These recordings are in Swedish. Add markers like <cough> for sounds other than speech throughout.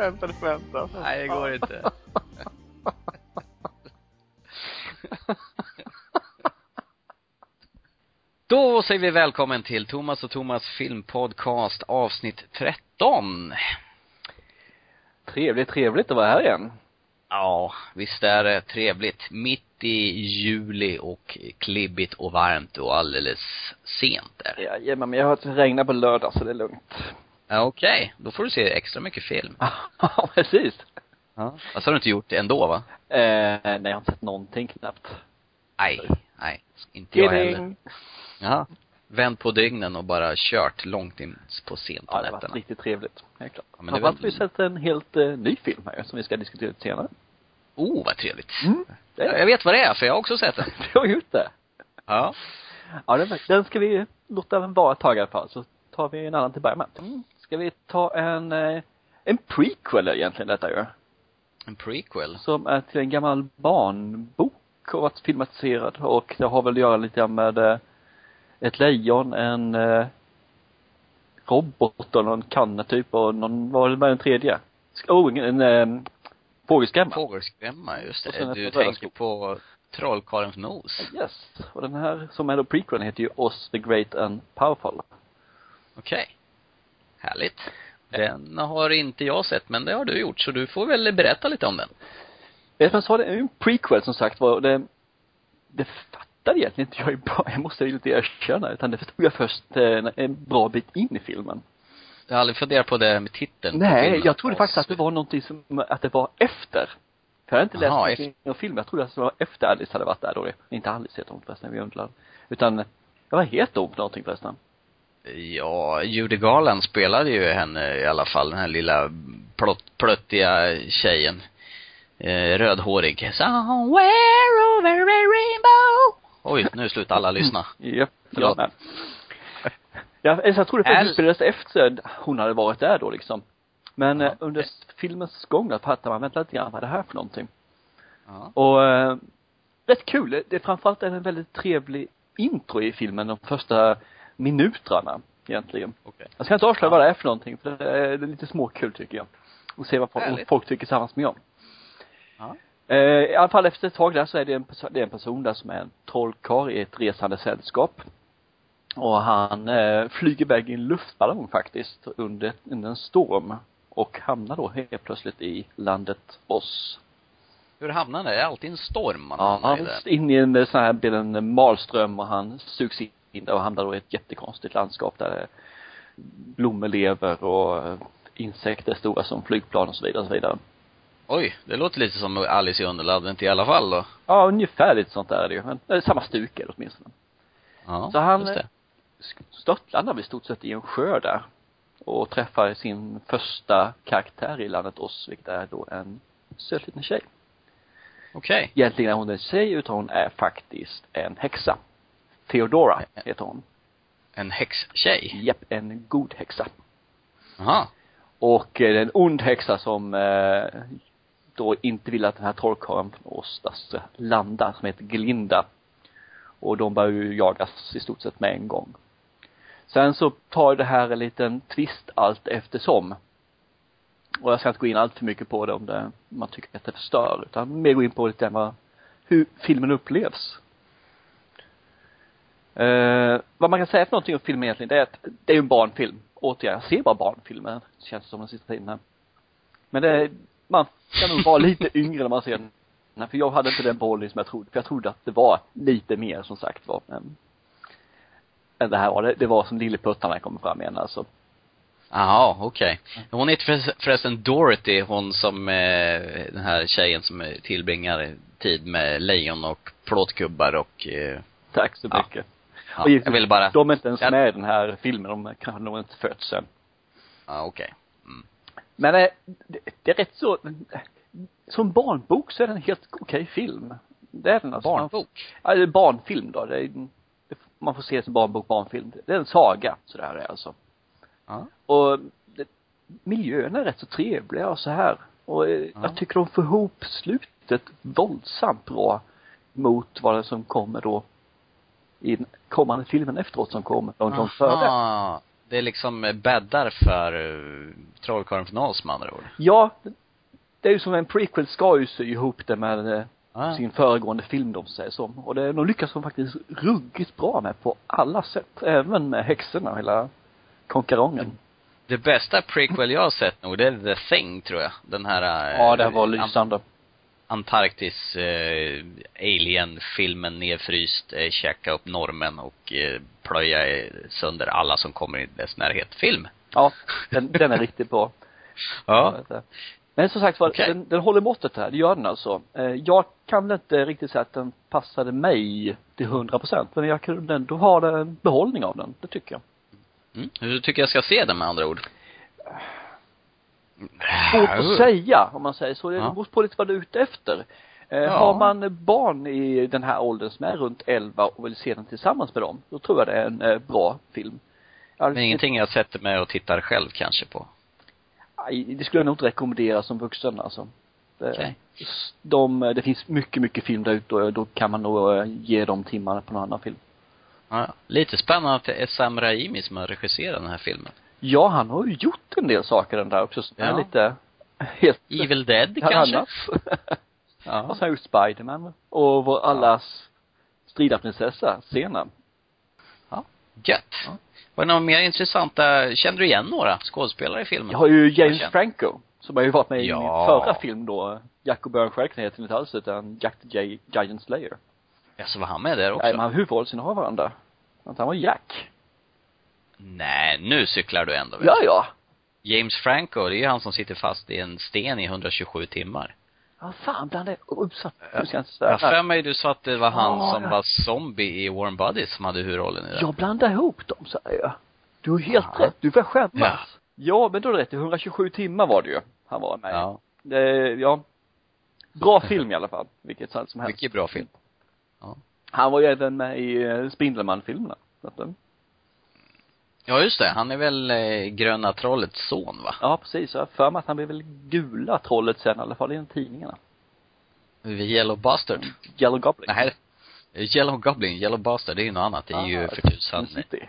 oförväntade förväntan. Nej, det går inte. Då säger vi välkommen till Thomas och Thomas filmpodcast avsnitt 13. Trevligt, trevligt att vara här igen. Ja, visst är det trevligt. Mitt i juli och klibbigt och varmt och alldeles sent är det. Jajamän, men jag har hört regnar på lördag så det är lugnt. Ja, okej. Då får du se extra mycket film. <laughs> Ja, precis. Ja. Fast har du inte gjort det ändå va? Eh, nej, jag har inte sett någonting knappt. Nej, nej. Inte jag heller. Ja. Vänt på dygnen och bara kört långt in på sent på Ja, det har varit nätterna. riktigt trevligt. Helt klart. Ja, men det väl- vi sett en helt eh, ny film här som vi ska diskutera lite senare. Oh, vad trevligt. Mm. Det Jag vet vad det är, för jag har också sett den. <laughs> Du har gjort det. Ja. Ja, den, den ska vi låta vara ett tag i alla fall, så tar vi en annan till början med. Mm. Ska vi ta en, eh, en prequel egentligen detta ju. En prequel. Som är till en gammal barnbok och varit filmatiserad och det har väl att göra lite med eh, ett lejon, en eh, robot och någon kanna typ och någon, vad var det med den tredje? Oh, en, en fågelskrämma. Fågelskrämma, just det. Du tänker på Trollkarlens nos. Yes. Och den här som är då prequeln heter ju Oz the Great and Powerful. Okej. Härligt. Den har inte jag sett, men det har du gjort, så du får väl berätta lite om den. Vet man sa det är en prequel som sagt var, det, det fattade egentligen inte jag i bra, jag måste ju lite erkänna, utan det förstod jag först eh, en bra bit in i filmen. Jag har aldrig funderat på det med titeln. Nej, jag trodde faktiskt att det var någonting som, att det var efter. För jag hade inte läst någonting om filmen, jag trodde att det var efter Alice hade varit där då. Inte Alice heter hon förresten, vi undrar. Utan, jag var helt för någonting förresten. Ja, Judy Garland spelade ju henne i alla fall, den här lilla plott, plöttiga tjejen. Eh, rödhårig. Somewhere over a rainbow. Oj, nu slutar alla lyssna. <laughs> Japp, Förlåt. jag <laughs> med. Ja, jag trodde Al- faktiskt det spelades efter hon hade varit där då liksom. Men Ja, eh, under filmens gång då fattar man, vänta lite grann, vad är det här för någonting? Ja. Och, eh, rätt kul. Det är framförallt en väldigt trevlig intro i filmen, de första minuterna egentligen. Okej. Jag ska inte avslöja Ja. vad det är för någonting, för det är, det är lite småkul tycker jag. Och se vad folk, Härligt. folk tycker tillsammans med om. Ja. Eh, I alla fall efter ett tag där så är det en, det är en person där som är en trollkarl i ett resande sällskap. Och han eh, flyger iväg i en luftballong faktiskt under, under en storm. Och hamnar då helt plötsligt i landet Oz. Hur hamnar det? Det är alltid en storm man Ja, hamnar i han där. in i en sån här, blir en malström och han sugs in där och hamnar då i ett jättekonstigt landskap där blommor lever och eh, insekter stora som flygplan och så vidare och så vidare. Oj, det låter lite som Alice i Underlandet i alla fall då. Ja, ungefär lite sånt där är det ju. Men, eh, samma stuk är det åtminstone. Ja, Så han, just det. störtlandar vi i stort sett i en sjö där. Och träffar sin första karaktär i landet Oz, vilket är då en söt liten tjej. Okej. Egentligen är hon en tjej, utan hon är faktiskt en häxa. Theodora heter hon. En häxtjej. Japp, en god häxa. Jaha. Och eh, en ond häxa som eh, då inte vill att den här trollkarlen från Oz ska landa, som heter Glinda. Och de börjar ju jagas i stort sett med en gång. Sen så tar det här en liten twist allt eftersom. Och jag ska inte gå in allt för mycket på det om det, man tycker att det förstör, utan mer gå in på lite vad, hur filmen upplevs. Eh, vad man kan säga för någonting om filmen egentligen, det är att det är ju en barnfilm. Återigen, jag ser bara barnfilmer, känns det som den sista tiden här. Men det, är- man ska nog vara lite <laughs> yngre när man ser den. Nej, för jag hade inte den bollen som jag trodde, för jag trodde att det var lite mer som sagt var. Men, det här var. Det, det var som lilleputtarna kommer fram igen alltså. Jaha, okej. Hon heter förres- förresten Dorothy, hon som, eh, den här tjejen som eh, tillbringar tid med lejon och plåtgubbar och, eh, Tack så Ja. mycket. ja, Och givetvis, jag vill bara, De är inte ens Jag- med i den här filmen, de kanske nog inte fötts än. ja okej. Mm. Men eh, det, det är rätt så, som barnbok så är det en helt okej film. Det är den alltså. Barnbok? Ja, det är barnfilm då. Det är, man får se det som barnbok, barnfilm. Det är en saga, så det här är alltså. Ja. Och det, miljöerna är rätt så trevliga och så här. Och eh, Ja. jag tycker de får ihop slutet våldsamt bra mot vad det som kommer då i kommande filmen efteråt som kom långt, långt före. Det är liksom bäddar för uh, Trollkarlen från Oz med andra ord. Ja, det är ju som en prequel ska ju sy ihop det med eh, Ah. sin föregående film de säger som. Och det, de lyckas de faktiskt ruggigt bra med på alla sätt. Även med häxorna, hela konkarongen. Det bästa prequel jag har sett nog, det är The Thing tror jag. Den här eh, Ja, det var an- lysande. Antarktis eh, alien-filmen nedfryst, eh, käka upp normen och eh, plöja eh, sönder alla som kommer i dess närhet. Film. Ja, den, den är riktigt bra. Ja. Men som sagt var, Okej. den, den håller måttet här, det gör den alltså. Eh, Jag kan väl inte riktigt säga att den passade mig till hundra procent, men jag kunde ändå ha en behållning av den, det tycker jag. Mm. Hur tycker jag ska se den med andra ord? Svårt att säga, om man säger så. Det beror på lite vad du är ute efter. Eh, Ja. Har man barn i den här åldern som är runt 11 och vill se den tillsammans med dem, då tror jag det är en eh, bra film. Men ingenting jag sätter mig och tittar själv kanske på. Det skulle jag nog inte rekommendera som vuxen alltså. Det, Okej. de, det finns mycket, mycket film där ute och då kan man nog eh, ge de timmarna på någon annan film. Ja. Lite spännande att det är Sam Raimi som har regisserat den här filmen. Ja, han har ju gjort en del saker den där också som Ja. är lite helt Evil Dead kanske? annat. <laughs> Ja. och så har han gjort Spiderman och vår allas stridarprinsessa, Sena. Gött. Ja. Var det några mer intressanta, kände du igen några skådespelare i filmen? Jag har ju James. Franco, som har ju varit med i Ja. min förra film då, Jack och Björn Stjärken heter inte alls utan Jack the Gi- Giant Slayer. Ja, så var han med där också? Nej, men han huvudrollsinnehavarande. Att han var Jack. Nej, nu cyklar du ändå vet Ja, du. ja. James Franco, det är ju han som sitter fast i en sten i 127 timmar. Ja, fan, bland det, uppsatt, nu ska jag inte Jag har säga. för mig du sa att det var han Ja, som ja. var zombie i Warren Buddies som hade huvudrollen i den. Jag blandar ihop dem, säger jag. Du har helt Ja. rätt, du får skämmas. Ja. Ja. men är det rätt, 127 timmar var det ju, han var med. Ja. Det, ja. Bra film i alla fall, vilket som helst. Mycket bra film. Han var ju även med i eh, Spindelman-filmerna. Ja, just det. Han är väl eh, Gröna Trollets son, va? Ja, precis. Jag har för mig att han blev väl gula trollet sen, i alla fall i tidningarna. Yellow Bastard. Yellow Goblin. Nej, Yellow Goblin, Yellow Bastard, det är ju något annat. Det är ju Ah, för tusan Sin City.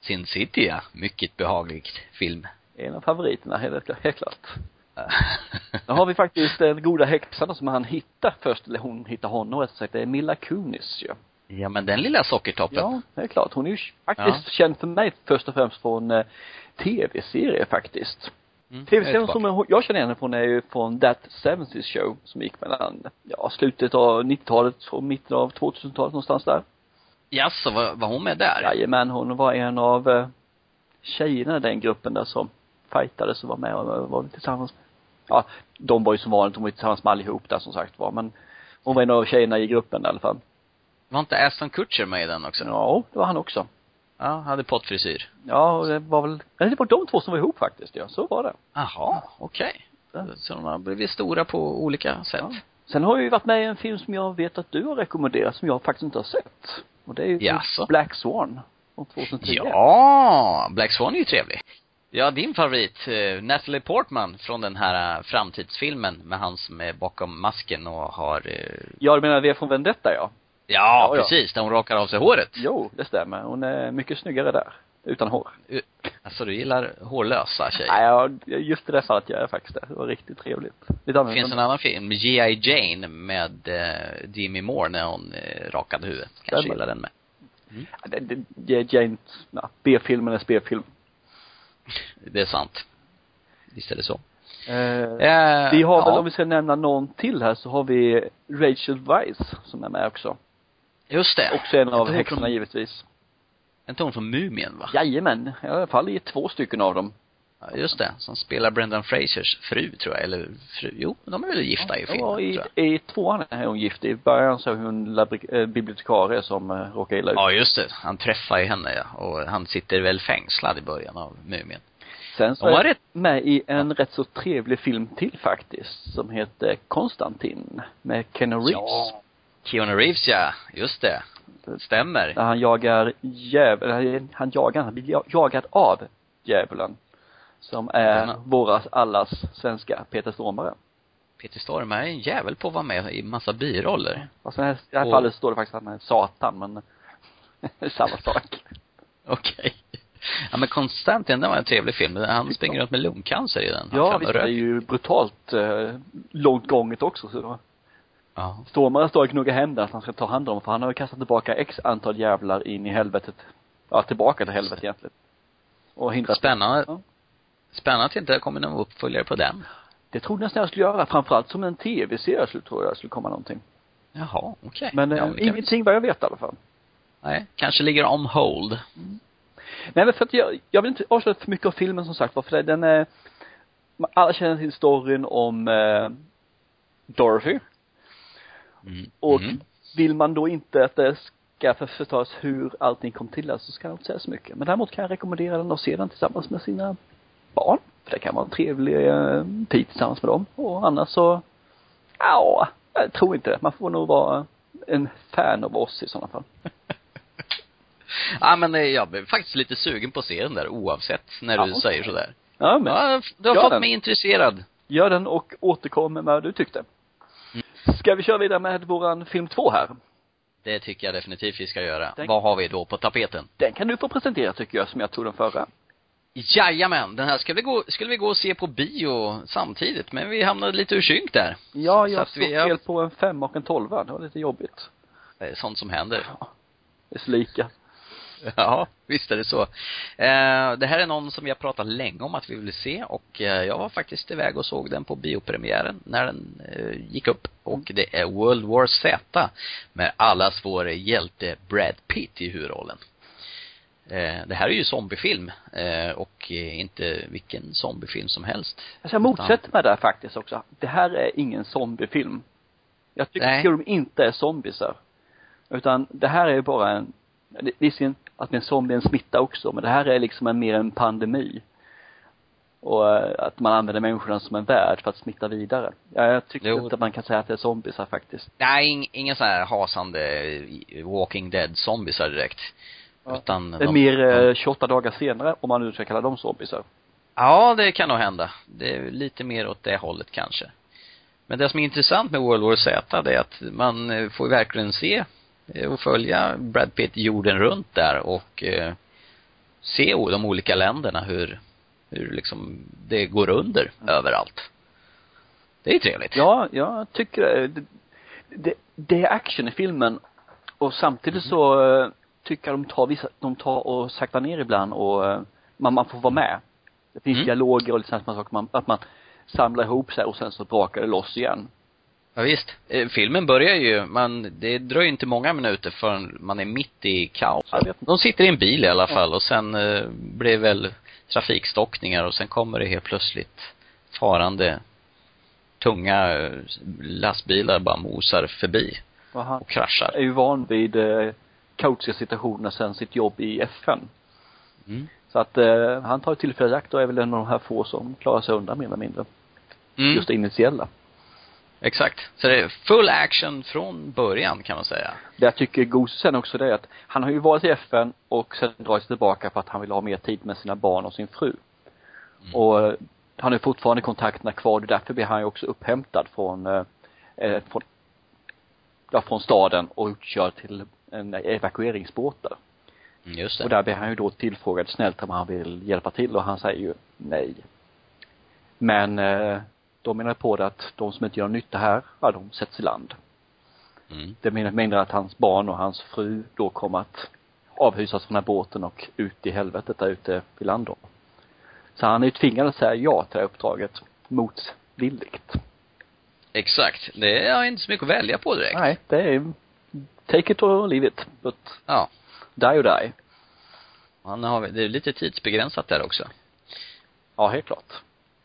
Sin City, ja. Mycket behaglig film. En av favoriterna, helt, helt klart. <laughs> Då har vi faktiskt den goda häxan som han hittar först, eller hon hittar honom rättare sagt. Det är Milla Kunis ju. ja, men den lilla sockertoppen. Ja, det är klart. Hon är ju faktiskt känd för mig först och främst från eh, tv-serier faktiskt. Mm, Tv-serien som jag- jag känner henne från är ju från That 70 Show som gick mellan, ja, slutet av 90-talet och mitten av 2000-talet någonstans där. Jaså, var, var hon med där? Jajamän, hon var en av eh, tjejerna i den gruppen där som fightades och var med och var tillsammans med, ja, de var ju som vanligt, de var tillsammans med allihop där som sagt var, men hon var en av tjejerna i gruppen i alla fall. Var inte Aston Kutcher med i den också? Ja, det var han också. Ja, hade pottfrisyr. Ja, det var väl, nej det var de två som var ihop faktiskt, ja, så var det. Jaha, okej. Så de har blivit stora på olika sätt. Ja. Sen har jag ju varit med i en film som jag vet att du har rekommenderat som jag faktiskt inte har sett. Och det är ju Jaså? Black Swan. Från 2010. Ja, Black Swan är ju trevlig. Ja, din favorit, eh, Natalie Portman från den här eh, framtidsfilmen med han som är bakom masken och har, eh, Ja, du menar V från Vendetta ja. Ja, Ja, precis, där hon rakar av sig håret. Jo, det stämmer. Hon är mycket snyggare där. Utan hår. Alltså du gillar hårlösa tjejer. Nej, ja, just i det fallet gör jag faktiskt det. Det var riktigt trevligt. Lite annorlunda. finns en annan film, G.I. Jane med eh, Demi Moore när hon eh, rakade huvudet. Kanske gillar den med. Ja, det, det, Jane, ja, B-filmen är B-film. Det är sant. Visst är det så. Eh, Eh, vi har väl, ja, om vi ska nämna någon till här, så har vi Rachel Weisz som är med också. Just det. Också en av häxorna från- givetvis. Inte hon från Mumien va? Jajamän, i alla fall i två stycken av dem. Ja, just det. Som spelar Brendan Frasers fru, tror jag. Eller fru, jo, de är väl gifta i Ja, filmen, i, tror jag. i tvåan är hon gift. I början så är hon äh, bibliotekarie som äh, råkar illa ut. Ja, just det. Han träffar ju henne, ja. Och han sitter väl fängslad i början av Mumien. Sen så De är rätt. med i en rätt så trevlig film till faktiskt, som heter Konstantin, med Keanu Reeves. Ja. Keanu Reeves, ja. Just det. Stämmer. Där han jagar djävulen, han jagar, han blir ja- jagad av djävulen. Som är Jajamän. våras allas svenska Peter Stormare. Peter Stormare är en jävel på att vara med i massa biroller. Fast i det här, Och- fallet står det faktiskt att han är Satan, men <laughs> Samma sak. Okej. Ja men Konstantin, det var en trevlig film. Han springer runt med lungcancer i den. Han Ja, visst, det är ju brutalt eh, långt gånget också så då. Ja. Stormare står och gnuggar händerna att han ska ta hand om för han har ju kastat tillbaka x antal jävlar in i helvetet. Ja, tillbaka till helvetet egentligen. Och hindrat Spännande. Ja. Spännande att det inte kommer någon uppföljare på den. Det trodde jag nästan jag skulle göra, framförallt som en tv-serie skulle tror jag skulle komma någonting. Jaha, okej. Men ja, eh, vi ingenting vad jag vet i alla fall. Nej, kanske ligger on hold. Nej men för att jag, jag vill inte avslöja för mycket av filmen som sagt för den är, alla känner till storyn om eh, Dorothy. Mm. Och mm. vill man då inte att det ska för- förstås hur allting kom till så ska jag inte säga så mycket. Men däremot kan jag rekommendera den och se den tillsammans med sina barn. För det kan vara en trevlig eh, tid tillsammans med dem. Och annars så, ja, jag tror inte det. Man får nog vara en fan av oss i sådana fall. <laughs> Ja men eh, jag blev faktiskt lite sugen på att se den där oavsett när Ja, du säger sådär. Ja, men Ja, du har fått den. mig intresserad. gör den och återkom med vad du tyckte. Ska vi köra vidare med våran film två här? Det tycker jag definitivt vi ska göra. Den- Vad har vi då på tapeten? Den kan du få presentera tycker jag, som jag tog den förra. Jajamän, den här skulle vi gå, skulle vi gå och se på bio samtidigt, men vi hamnade lite ur synk där. Ja, jag såg vi fel på en femma och en tolva. Det var lite jobbigt. Det är sånt som händer. Det är så lika. <laughs> Ja, visst är det så. Eh, det här är någon som vi har pratat länge om att vi vill se och eh, jag var faktiskt iväg och såg den på biopremiären när den eh, gick upp. Och det är World War Z med allas vår hjälte Brad Pitt i huvudrollen. Det här är ju zombiefilm och inte vilken zombiefilm som helst. Alltså jag motsätter mig där faktiskt också. Det här är ingen zombiefilm. Jag tycker Nej. de inte är zombisar. Utan det här är bara en, visserligen att en zombie är en smitta också, men det här är liksom en, mer en pandemi. Och eh, att man använder människorna som en värld för att smitta vidare. Ja, jag tycker Jo. inte att man kan säga att det är zombisar faktiskt. Nej, ing, ingen sån här hasande Walking Dead zombiesar direkt. Ja. Utan Det är de- mer eh, 28 dagar senare, om man nu ska kalla dem zombisar. Ja, det kan nog hända. Det är lite mer åt det hållet kanske. Men det som är intressant med World War Z, det är att man eh, får verkligen se och följa Brad Pitt jorden runt där och eh, se de olika länderna hur, hur liksom det går under överallt. Det är trevligt. Ja, jag tycker det. Det, det, det är action i filmen och samtidigt så eh, tycker jag de tar vissa, de tar och saktar ner ibland och eh, man, man får vara med. Det finns Mm. dialoger och lite sådana saker, man, att man samlar ihop sig och sen så brakar det loss igen. Ja, visst. Eh, Filmen börjar ju, man, det dröjer inte många minuter förrän man är mitt i kaos. De sitter i en bil i alla fall och sen eh, blir det väl trafikstockningar och sen kommer det helt plötsligt farande tunga eh, lastbilar bara mosar förbi Och han och kraschar. är ju van vid eh, kaotiska situationer sen sitt jobb i FN. Mm. Så att eh, han tar tillfället i akt och är väl en av de här få som klarar sig undan mer eller mindre. Mm. Just det initiella. Exakt. Så det är full action från början kan man säga. Det jag tycker är sen också det är att han har ju varit i FN och sen dragit sig tillbaka för att han vill ha mer tid med sina barn och sin fru. Mm. Och eh, han har fortfarande kontakterna kvar, är därför blir han ju också upphämtad från, eh, eh, från, ja, från staden och utkörd till en evakueringsbåt där. Mm, Just Och det. där blir han ju då tillfrågad snällt om han vill hjälpa till och han säger ju nej. Men eh, de menar på det att de som inte gör nytta här, ja de sätts i land. Mm. Det menar, menar att hans barn och hans fru då kommer att avhysas från den här båten och ut i helvetet där ute i land då. Så han är ju tvingad att säga ja till det här uppdraget motvilligt. Exakt. Det är inte så mycket att välja på direkt. Nej, det är take it or leave it, but Ja. die or die. Han har, det är lite tidsbegränsat där också. Ja, helt klart.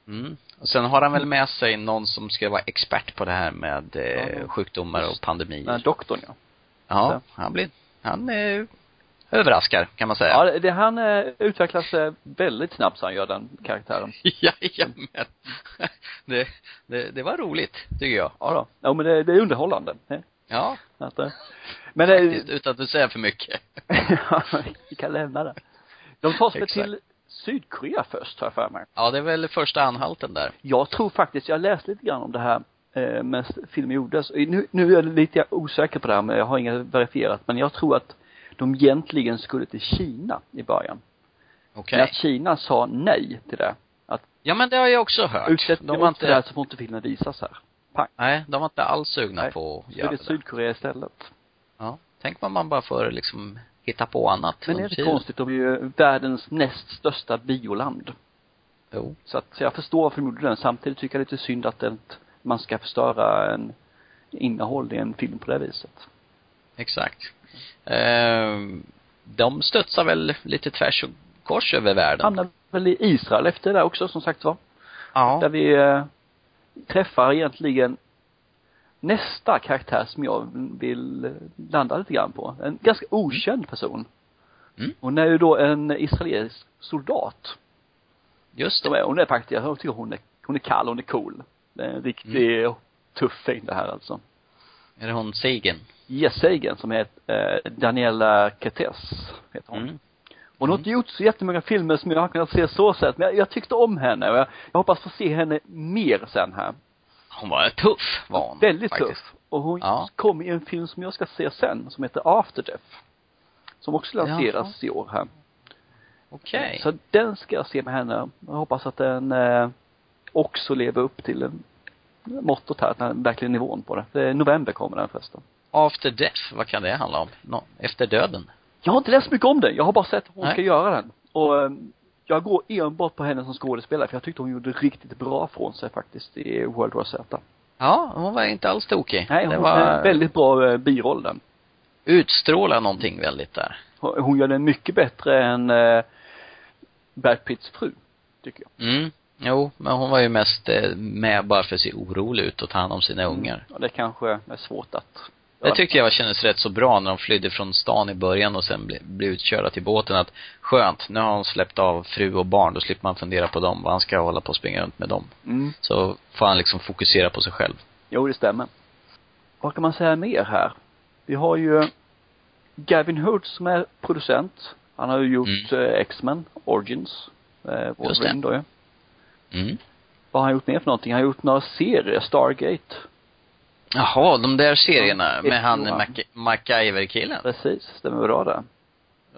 Mm. Och sen har han väl med sig någon som ska vara expert på det här med eh, sjukdomar och pandemier. Den här doktorn ja. Ja, han blir, han eh, överraskar kan man säga. Ja, det, det han eh, utvecklas eh, väldigt snabbt så han gör den karaktären. <laughs> Jajamän. <laughs> Det, det, det var roligt, tycker jag. Ja då. Ja men det, det är underhållande. Ja, Att, eh, men det, faktiskt, utan att du säger för mycket. <laughs> ja, vi kan lämna det. De tar sig till Sydkorea först, har jag för mig. Ja, det är väl första anhalten där. Jag tror faktiskt, jag läste lite grann om det här eh, när filmen gjordes. Nu, nu är jag lite osäker på det här, men jag har inget verifierat. Men jag tror att de egentligen skulle till Kina i början. Okej. Men att Kina sa nej till det. Ja men det har jag också hört. Utsätter de var inte det här så får inte filmen visas här. nej, de var inte alls sugna Nej. på att Så göra det det. Sydkorea istället. Ja. Tänk vad man bara får liksom hitta på annat Men är det konstigt, de är ju världens näst största bioland. Jo. Så att så jag förstår förmodligen den. Samtidigt tycker jag det är lite synd att det, man ska förstöra en innehåll i en film på det viset. Exakt. Ehm, de studsar väl lite tvärs och kors över världen. Hamnar väl i Israel efter det där också som sagt var. Ja. Där vi eh, träffar egentligen nästa karaktär som jag vill landa lite grann på. En ganska okänd person. Mm. Hon är ju då en israelisk soldat. Just det. är, hon är faktiskt, jag tycker hon är, hon är kall, hon är cool. Det är en riktig Mm. tuff fin det här alltså. Är det hon Sagan? Yes Sagan som heter eh, Daniela Ketes, heter hon. Mm. Hon har inte gjort så jättemånga filmer som jag har kunnat se så sett, men jag, jag tyckte om henne och jag, jag hoppas få se henne mer sen här. Hon var tuff, var hon. Väldigt faktiskt. tuff. Och hon Ja. kom i en film som jag ska se sen, som heter After Death. Som också lanseras i år här. Okej. Så den ska jag se med henne. Jag hoppas att den eh, också lever upp till eh, mottot här, den verkligen nivån på det. det november kommer den förresten. After death, vad kan det handla om? Nå, efter döden? Jag har inte läst mycket om den. Jag har bara sett att hon Nej. ska göra den. Och eh, jag går enbart på henne som skådespelare, för jag tyckte hon gjorde riktigt bra från sig faktiskt i World War Z. Ja, hon var inte alls tokig. Nej, det hon var är väldigt bra eh, biroll den. utstråla någonting väldigt där. Hon hon gör den mycket bättre än eh, Brad Pitts fru, tycker jag. Mm. Jo, men hon var ju mest eh, med bara för att se orolig ut och ta hand om sina ungar. Ja, det kanske är svårt att Det tyckte jag kändes rätt så bra när de flydde från stan i början och sen blev, blev utkörda till båten att skönt, nu har hon släppt av fru och barn, då slipper man fundera på dem, vad han ska hålla på och springa runt med dem. Mm. Så får han liksom fokusera på sig själv. Jo, det stämmer. Vad kan man säga mer här? Vi har ju Gavin Hurts som är producent. Han har ju gjort eh, X-Men, Origins, eh, Wolverine då ju. Mm. Vad har han gjort mer för någonting? Han har gjort några serier, Stargate. Jaha, de där serierna Ja, med han MacGyver-killen. Precis, stämmer bra där.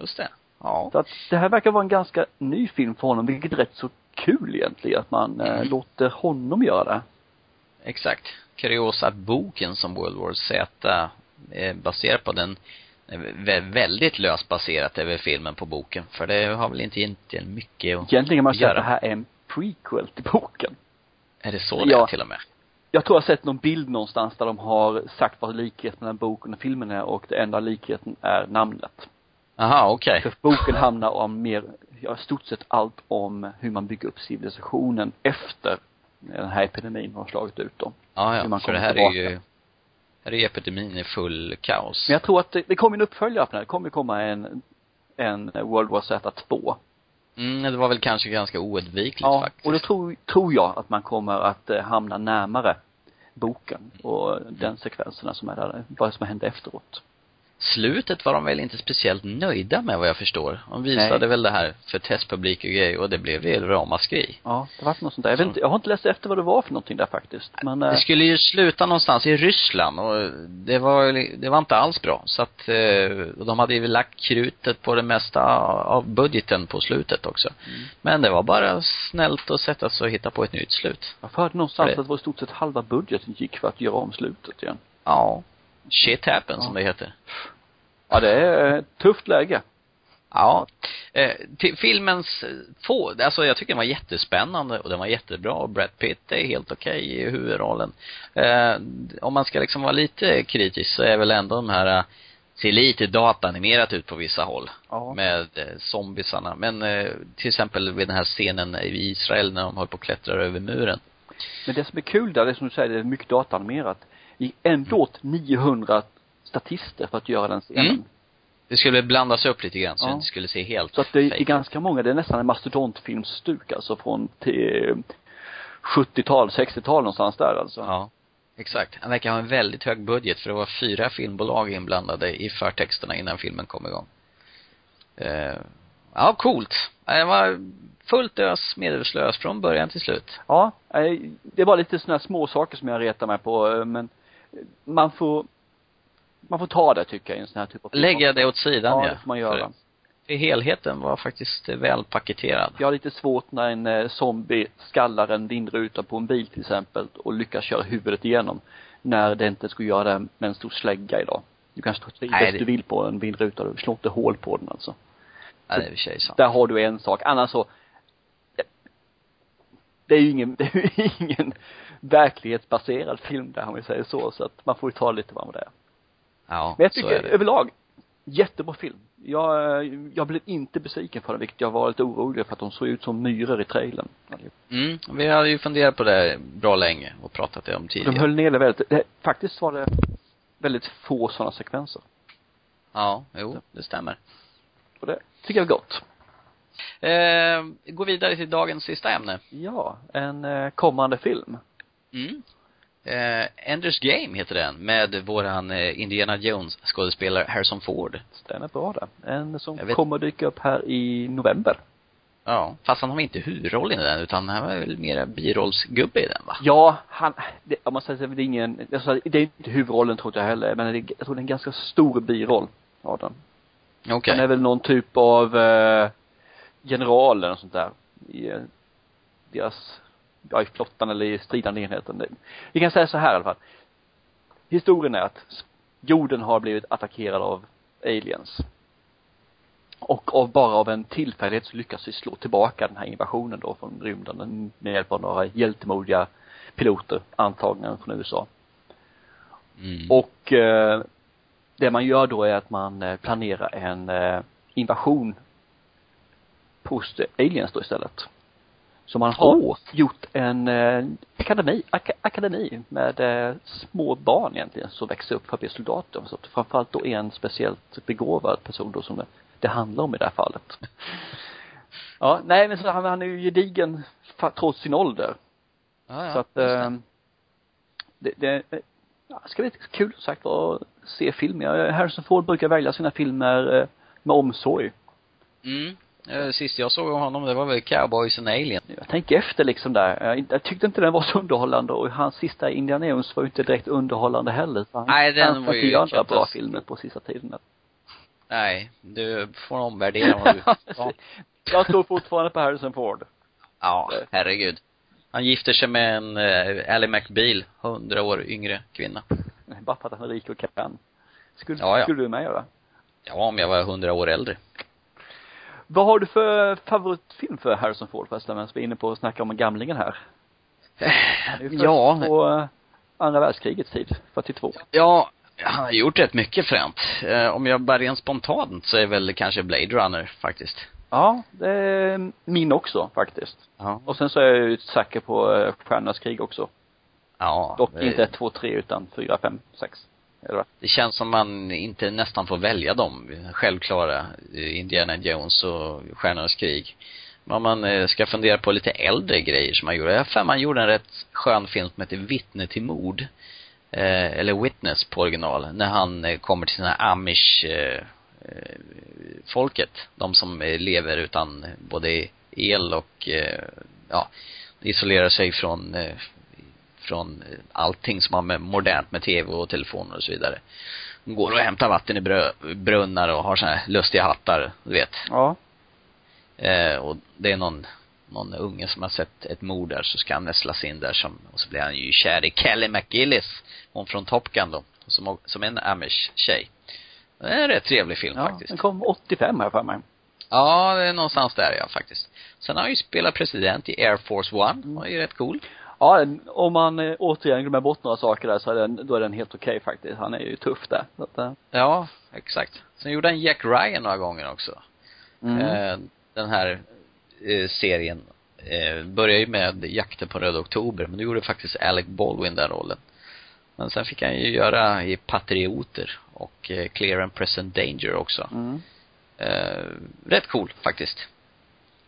Just det. Ja. Så att det här verkar vara en ganska ny film för honom, vilket är rätt så kul egentligen att man eh, Mm. låter honom göra det. Exakt. Kuriosa att boken som World War Z är baserad på den är vä- väldigt löst baserat över filmen på boken. För det har väl inte egentligen mycket att Egentligen kan man säga att göra. det här är en prequel till boken. Är det så det Ja. är till och med? Jag tror jag har sett någon bild någonstans där de har sagt vad likheten mellan boken och filmen är och det enda likheten är namnet. Aha, okej. För boken handlar om mer, ja, stort sett allt om hur man bygger upp civilisationen efter den här epidemin har slagit ut då. Ja, hur ja. man För det här tillbaka. är ju, här är epidemin i full kaos. Men jag tror att det, det kommer en uppföljare på den här. Det kommer komma en, en World War Z 2. Mm, det var väl kanske ganska oundvikligt Ja, faktiskt. och då tror, tror jag att man kommer att eh, hamna närmare boken och den sekvenserna som är där, vad som hände efteråt. Slutet var de väl inte speciellt nöjda med vad jag förstår. De visade Nej. väl det här för testpublik och grejer och det blev ju ramaskri. Ja, det var något sånt där. Jag vet inte, jag har inte läst efter vad det var för någonting där faktiskt. Men, eh, Det skulle ju sluta någonstans i Ryssland och det var, det var inte alls bra. Så att, eh, och de hade ju lagt krutet på det mesta av budgeten på slutet också. Mm. Men det var bara snällt att sätta sig och hitta på ett nytt slut. jag hörde någonstans det- att det var i stort sett halva budgeten gick för att göra om slutet igen. Ja. Shit happens Ja. som det heter. Ja, det är ett tufft läge. Ja. Eh, till filmens eh, få, alltså jag tycker den var jättespännande och den var jättebra och Brad Pitt är helt okej i huvudrollen. Eh, om man ska liksom vara lite kritisk så är väl ändå de här, eh, ser lite datanimerat ut på vissa håll. Ja. Med eh, zombisarna. Men eh, till exempel vid den här scenen i Israel när de håller på och klättrar över muren. Men det som är kul där, det är som du säger, det är mycket datanimerat. Gick ändå åt 900 statister för att göra den scenen. Mm. Det skulle blandas upp lite grann så Ja. det inte skulle se helt Så att det är ganska många, det är nästan en mastodontfilmstuk alltså från till 70-tal, 60-tal någonstans där alltså. Ja, exakt. Han verkar ha en väldigt hög budget för det var fyra filmbolag inblandade i förtexterna innan filmen kom igång. Eh, ja, coolt. Det var fullt ös, medvetslös från början till slut. Ja, nej, det var lite sådana små saker som jag retar mig på, eh, men man får man får ta det tycker jag i en sån här typ av film. Lägger jag det åt sidan Ja, ja. det får man göra. För, för helheten var faktiskt väl paketerad. Jag har lite svårt när en eh, zombie skallar en vindruta på en bil till exempel och lyckas köra huvudet igenom. När det inte skulle göra det med en stor slägga idag. Du kan slå Nej, bäst det- du vill på en vindruta, du slår inte hål på den alltså. Ja, det är sig sant. Där har du en sak. Annars så, det är ju ingen, <laughs> det är ju ingen verklighetsbaserad film där om vi säger så, så att man får ju ta lite vad det är. Ja, Men jag så är tycker det. överlag, jättebra film. Jag, jag blev inte besviken på den, vilket jag var lite orolig för att de såg ut som myror i trailern. Mm, vi hade ju funderat på det bra länge och pratat det om tidigare. De höll ner det väldigt, det, faktiskt var det väldigt få sådana sekvenser. Ja, jo, det stämmer. Och det tycker jag är gott. Eh, gå vidare till dagens sista ämne. Ja, en eh, kommande film. Mm. Eh, Enders Game heter den, med våran eh, Indiana Jones skådespelare Harrison Ford. Stämmer bra det. En som vet- kommer dyka upp här i november. Ja, fast han har inte huvudrollen i den, utan han var väl mera birollsgubbe i den va? Ja, han, det, om man säger så, det är ingen, alltså, det är inte huvudrollen tror jag heller, men det, är- jag tror det är en ganska stor biroll av den. Okej. Han är väl någon typ av eh, general eller något sånt där i eh, deras, ja i flottan eller i stridande enheten. Vi kan säga så här i alla fall. Historien är att jorden har blivit attackerad av aliens. Och av, bara av en tillfällighet så lyckas vi slå tillbaka den här invasionen då från rymden med hjälp av några hjältemodiga piloter, antagligen från USA. Mm. Och eh, det man gör då är att man eh, planerar en eh, invasion hos aliens då istället. Så man har Åh. gjort en eh, akademi, ak akademi med eh, små barn egentligen som växer upp för att bli soldater. Så att framförallt då en speciellt begåvad person då som det, det handlar om i det här fallet. <laughs> ja, nej men så han, han är ju gedigen trots sin ålder. ja, ja, Så att, eh, det, det, ja, ska bli kul som sagt att se film. Ja, Harrison Ford brukar välja sina filmer eh, med omsorg. Mm. Eh, Sist jag såg honom, det var väl Cowboys and Alien. Jag tänker efter liksom där. Jag, tyckte inte den var så underhållande och hans sista Indiana Jones var ju inte direkt underhållande heller. Så han, Nej, den han var ju andra bra filmer på sista tiden. Nej, du får omvärdera vad du <laughs> ja. Jag tror fortfarande på Harrison Ford. ja, herregud. Han gifter sig med en eh, Ally McBeal, hundra år yngre kvinna. Bara för att han är rik och kan. Skulle, Ja, ja. skulle du med göra? Ja, om jag var hundra år äldre. Vad har du för favoritfilm för Harrison Ford förresten, medan vi är inne på att snacka om gamlingen här? Ja, på eh, andra världskrigets tid, 42. ja, han har gjort rätt mycket fränt. Eh, om jag bara rent spontant så är väl kanske Blade Runner faktiskt. Ja, det är min också faktiskt. Ja. Och sen så är jag ju säker på eh, Stjärnornas krig också. Ja. Dock det- inte 1, 2, 3 utan 4, 5, 6. Eller? Det känns som man inte nästan får välja dem. Självklara eh, Indiana Jones och Stjärnornas krig. Men om man eh, ska fundera på lite äldre grejer som man gjorde. Jag har för mig man gjorde en rätt skön film som heter Vittne till mord. Eh, eller Witness på original. När han eh, kommer till sina här amish eh, folket. De som lever utan både el och eh, ja, isolerar sig från eh, från eh, allting som har med modernt med tv och telefoner och så vidare. De går och hämtar vatten i brunnar och har såna här lustiga hattar, du vet. Ja. Eh, och det är någon, någon unge som har sett ett mord där så ska han nästlas in där som, och så blir han ju kär i Kelly McGillis, hon från Top Gun då, som, som är en amish tjej. Det är en rätt trevlig film ja. faktiskt. Den kom 85 här för mig. Ja, det är någonstans där ja, faktiskt. Sen har han ju spelat president i Air Force One, Mm. var ju rätt cool. Ja, om man eh, återigen glömmer bort några saker där så är den, då är den helt okej faktiskt. Han är ju tuff där. Så att, eh, Ja, exakt. Sen gjorde han Jack Ryan några gånger också. mm. Eh, den här eh, serien eh, började ju med Jakten på Röd Oktober, men nu gjorde faktiskt Alec Baldwin den rollen. Men sen fick han ju göra i Patrioter och eh, Clear and Present Danger också. Mm. Eh, rätt cool faktiskt.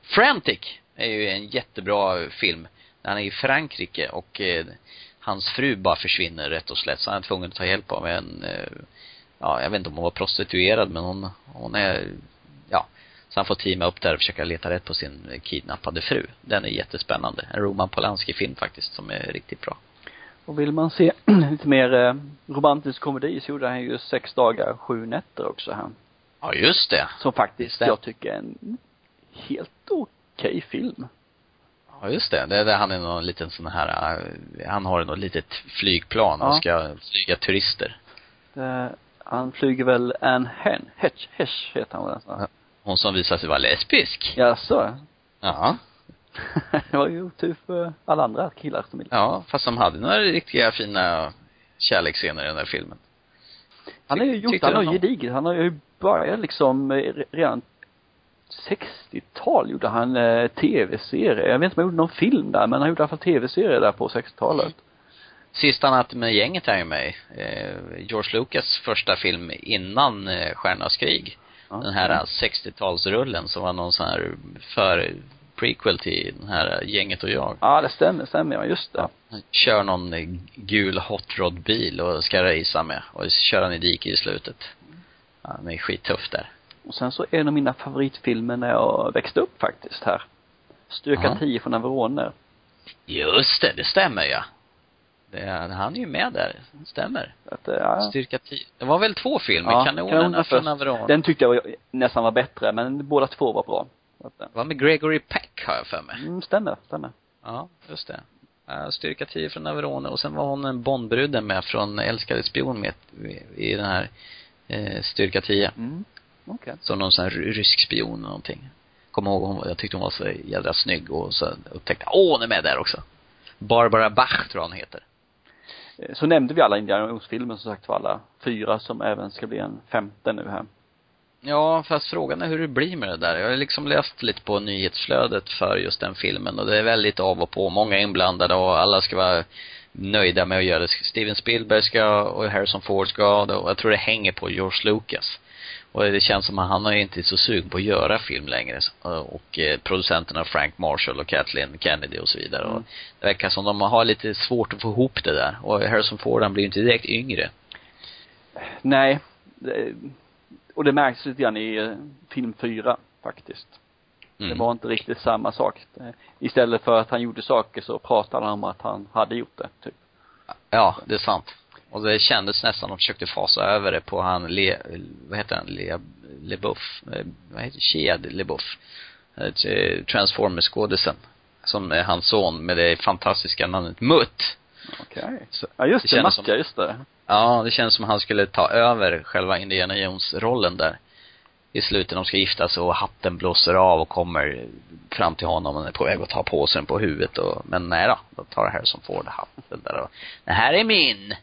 Frantic är ju en jättebra film. Han är i Frankrike och eh, hans fru bara försvinner rätt och slätt. Så han är tvungen att ta hjälp av en, eh, ja, jag vet inte om hon var prostituerad men hon, hon är, ja. Så han får teama upp där och försöka leta rätt på sin kidnappade fru. Den är jättespännande. En Roman Polanski-film faktiskt som är riktigt bra. Och vill man se <clears throat> lite mer eh, romantisk komedi så gjorde han ju Sex dagar, sju nätter också han. Ja, just det. Som faktiskt det. jag tycker är en helt okej film. Ja, just det. Det är där han är någon liten sån här, eh, han har något litet flygplan och Ja. ska flyga turister. Det, han flyger väl Anne Hen, Hetch, Hesh heter han väl? Ja. Hon som visar sig vara lesbisk. Jaså? Ja. <laughs> det var ju otur för alla andra killar som ville. Ja, fast de hade några riktiga fina kärleksscener i den där filmen. Han har ju gjort, han har ju gediget, han har ju börjat liksom eh, re- redan 60-tal gjorde han eh, tv-serier. Jag vet inte om han gjorde någon film där, men han gjorde i alla fall tv-serier där på 60-talet. Sista natten med gänget är ju med eh, George Lucas första film innan eh, Stjärnornas krig. Ja. Den här eh, 60-talsrullen som var någon sån här för prequel till den här Gänget och jag. Ja, det stämmer, stämmer, ja, just det. Kör någon eh, gul hot rod bil och ska racea med och kör han i diket i slutet. Ja, den är skittuff där. Och sen så är en av mina favoritfilmer när jag växte upp faktiskt här. Styrka Jaha. 10 från Averone. Just det, det stämmer ja. Det, han är ju med där, det stämmer. Att, eh, ja. Styrka 10. Det var väl två filmer? Ja, Kanonerna Kanonerna från först. Averone. Den tyckte jag var, nästan var bättre, men båda två var bra. Att, eh, Det var med Gregory Peck har jag för mig. mm, stämmer, stämmer. Ja, just det. Uh, styrka 10 från Averone och sen var hon en Bondbruden med från Älskade spion med i den här eh, Styrka 10. Mm. Okej. Som någon sån här rysk spion eller någonting. Kommer ihåg hon, jag tyckte hon var så jädra snygg och så upptäckte åh hon är med där också. Barbara Bach tror jag hon heter. Eh, Så nämnde vi alla Indiana Jones-filmer som sagt för alla fyra som även ska bli en femte nu här. Ja, fast frågan är hur det blir med det där. Jag har liksom läst lite på nyhetsflödet för just den filmen och det är väldigt av och på. Många är inblandade och alla ska vara nöjda med att göra det. Steven Spielberg ska och Harrison Ford ska och jag tror det hänger på George Lucas. Och det känns som att han är inte så sugen på att göra film längre. Och eh, producenterna Frank Marshall och Kathleen Kennedy och så vidare. Mm. Och det verkar som de har lite svårt att få ihop det där. Och Harrison Ford han blir ju inte direkt yngre. Nej. Och det märks lite grann i eh, film fyra faktiskt. Mm. Det var inte riktigt samma sak. Det, istället för att han gjorde saker så pratade han om att han hade gjort det, typ. Ja, det är sant. Och det kändes nästan, de försökte fasa över det på han Le, vad heter han, Le, LeBuff, eh, vad heter Shia LeBuff. Eh, Transformers-skådisen. Som är hans son med det fantastiska namnet Mutt. Okej. Så- Ja, just det det, Macka, just det. Ja, det känns som han skulle ta över själva Indiana Jones-rollen där. I slutet, de ska gifta sig och hatten blåser av och kommer fram till honom och är på väg att ta på sig den på huvudet och, men nej då, då tar Harrison Ford hatten där och, det här är min!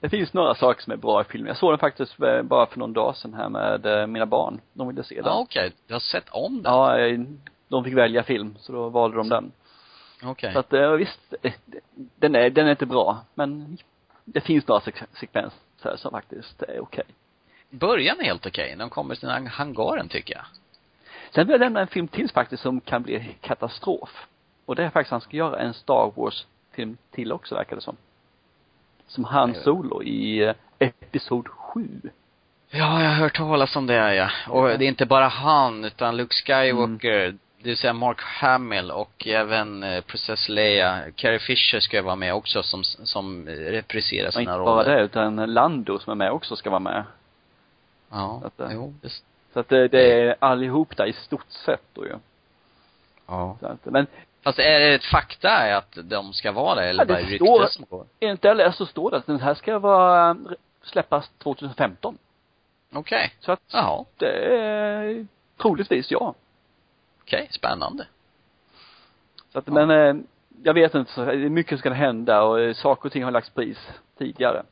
Det finns några saker som är bra i filmen. Jag såg den faktiskt eh, bara för någon dag sedan här med eh, mina barn. De ville se den. Ja, okej. Du har sett om den? Ja, de fick välja film, så då valde de den. Okej. Så att, eh, visst, den är, den är inte bra, men det finns några sek- sekvenser som faktiskt är okej. Början är helt okej. De kommer till den hangaren tycker jag. Sen vill jag nämna en film till faktiskt som kan bli katastrof. Och det är faktiskt, han ska göra en Star Wars-film till också verkar det som. Som Han. Solo i eh, Episod 7. Ja, jag har hört talas om det ja. Och det är inte bara han, utan Luke Skywalker, det vill säga Mark Hamill och även eh, Princess Leia. Carrie Fisher ska ju vara med också som, som repriserar sina inte roller. bara det, utan Lando som är med också ska vara med. Ja, Så att, eh, jo, det, Så att det, det är allihop där i stort sett då ju. ja. Så att, men Fast är det ett fakta att de ska vara det, eller Ja, det bara rykten som går? enligt LR så står det att den här ska vara, eh, släppas 2015. Okej. Så att Jaha, det är troligtvis ja. okej, spännande. Så att, Ja. men eh, jag vet inte, så det är mycket ska hända och eh, saker och ting har lagts pris tidigare.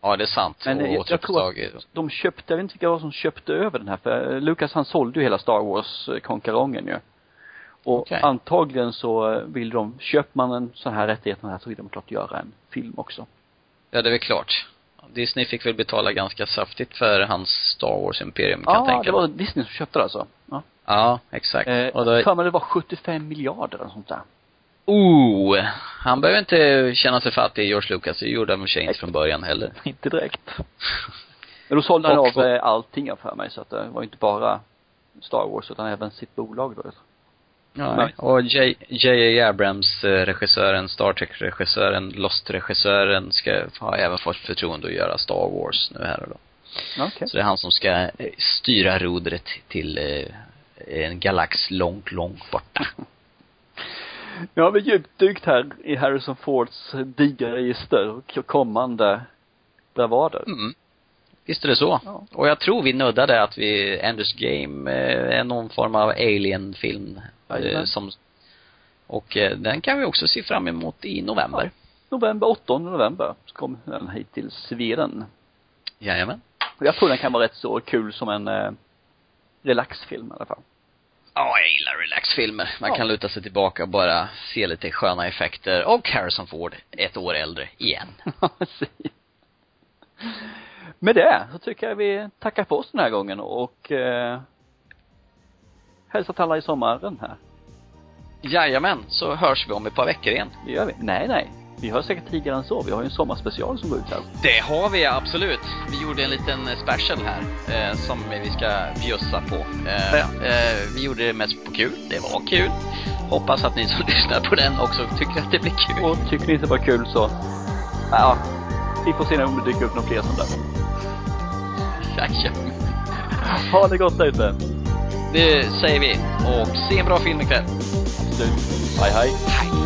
Ja, det är sant. Men och jag- jag tror att- De köpte, jag vet inte vilka det var som köpte över den här, för Lucas han sålde ju hela Star Wars-konkarongen ju. Och Okej. antagligen så vill de, köper man en sån här rättighet här så vill de klart göra en film också. Ja, det är väl klart. Disney fick väl betala ganska saftigt för hans Star Wars-imperium, kan jag Ja, tänka det mig. var Disney som köpte det alltså. Ja. Ja, exakt. Eh, och då, för mig det var 75 miljarder eller sånt där. oh, han behöver inte känna sig fattig, George Lucas. Det gjorde han sig inte från början heller. <laughs> Inte direkt. <laughs> Men då sålde han Och av vad- eh, allting för mig så att det var inte bara Star Wars utan även sitt bolag då. Ja, Nej. och J.J. Abrams, eh, regissören, Star Trek-regissören, Lost-regissören, ska ha även fått förtroende att göra Star Wars nu här och då. Okej. Så det är han som ska eh, styra rodret till eh, en galax långt, långt borta. <laughs> Nu har vi djupdykt här i Harrison Fords digra register och kommande bravader. Mm. Visst är det så. Ja. Och jag tror vi nuddade att vi, Enders Game är någon form av alien-film. Eh, Jajamän. som, och eh, den kan vi också se fram emot i november. November, 8 november, så kommer den hit till Sweden. Jajamän. Och jag tror den kan vara rätt så kul som en eh, relaxfilm i alla fall. Ja, jag gillar relaxfilmer. Man Ja. kan luta sig tillbaka och bara se lite sköna effekter. Och Harrison Ford, ett år äldre, igen. <laughs> Ja. Med det så tycker jag vi tackar för oss den här gången och eh, hälsar till alla i sommaren här. Jajamän, så hörs vi om ett par veckor igen. Det gör vi. Nej, nej. Vi har säkert tidigare än så. Vi har ju en sommarspecial som går ut här. Det har vi absolut. Vi gjorde en liten eh, special här, eh, som vi ska bjussa på. Eh, Ja. eh, vi gjorde det mest på kul. Det var kul. Hoppas att ni som <laughs> lyssnar på den också tycker att det blir kul. Och tycker ni inte det var kul så, ja, vi får se om det dyker upp några fler sådana där. Jajamän. Ha det gott där ute. Det säger vi. Och se en bra film ikväll. Absolut. Hej, hej. Hej.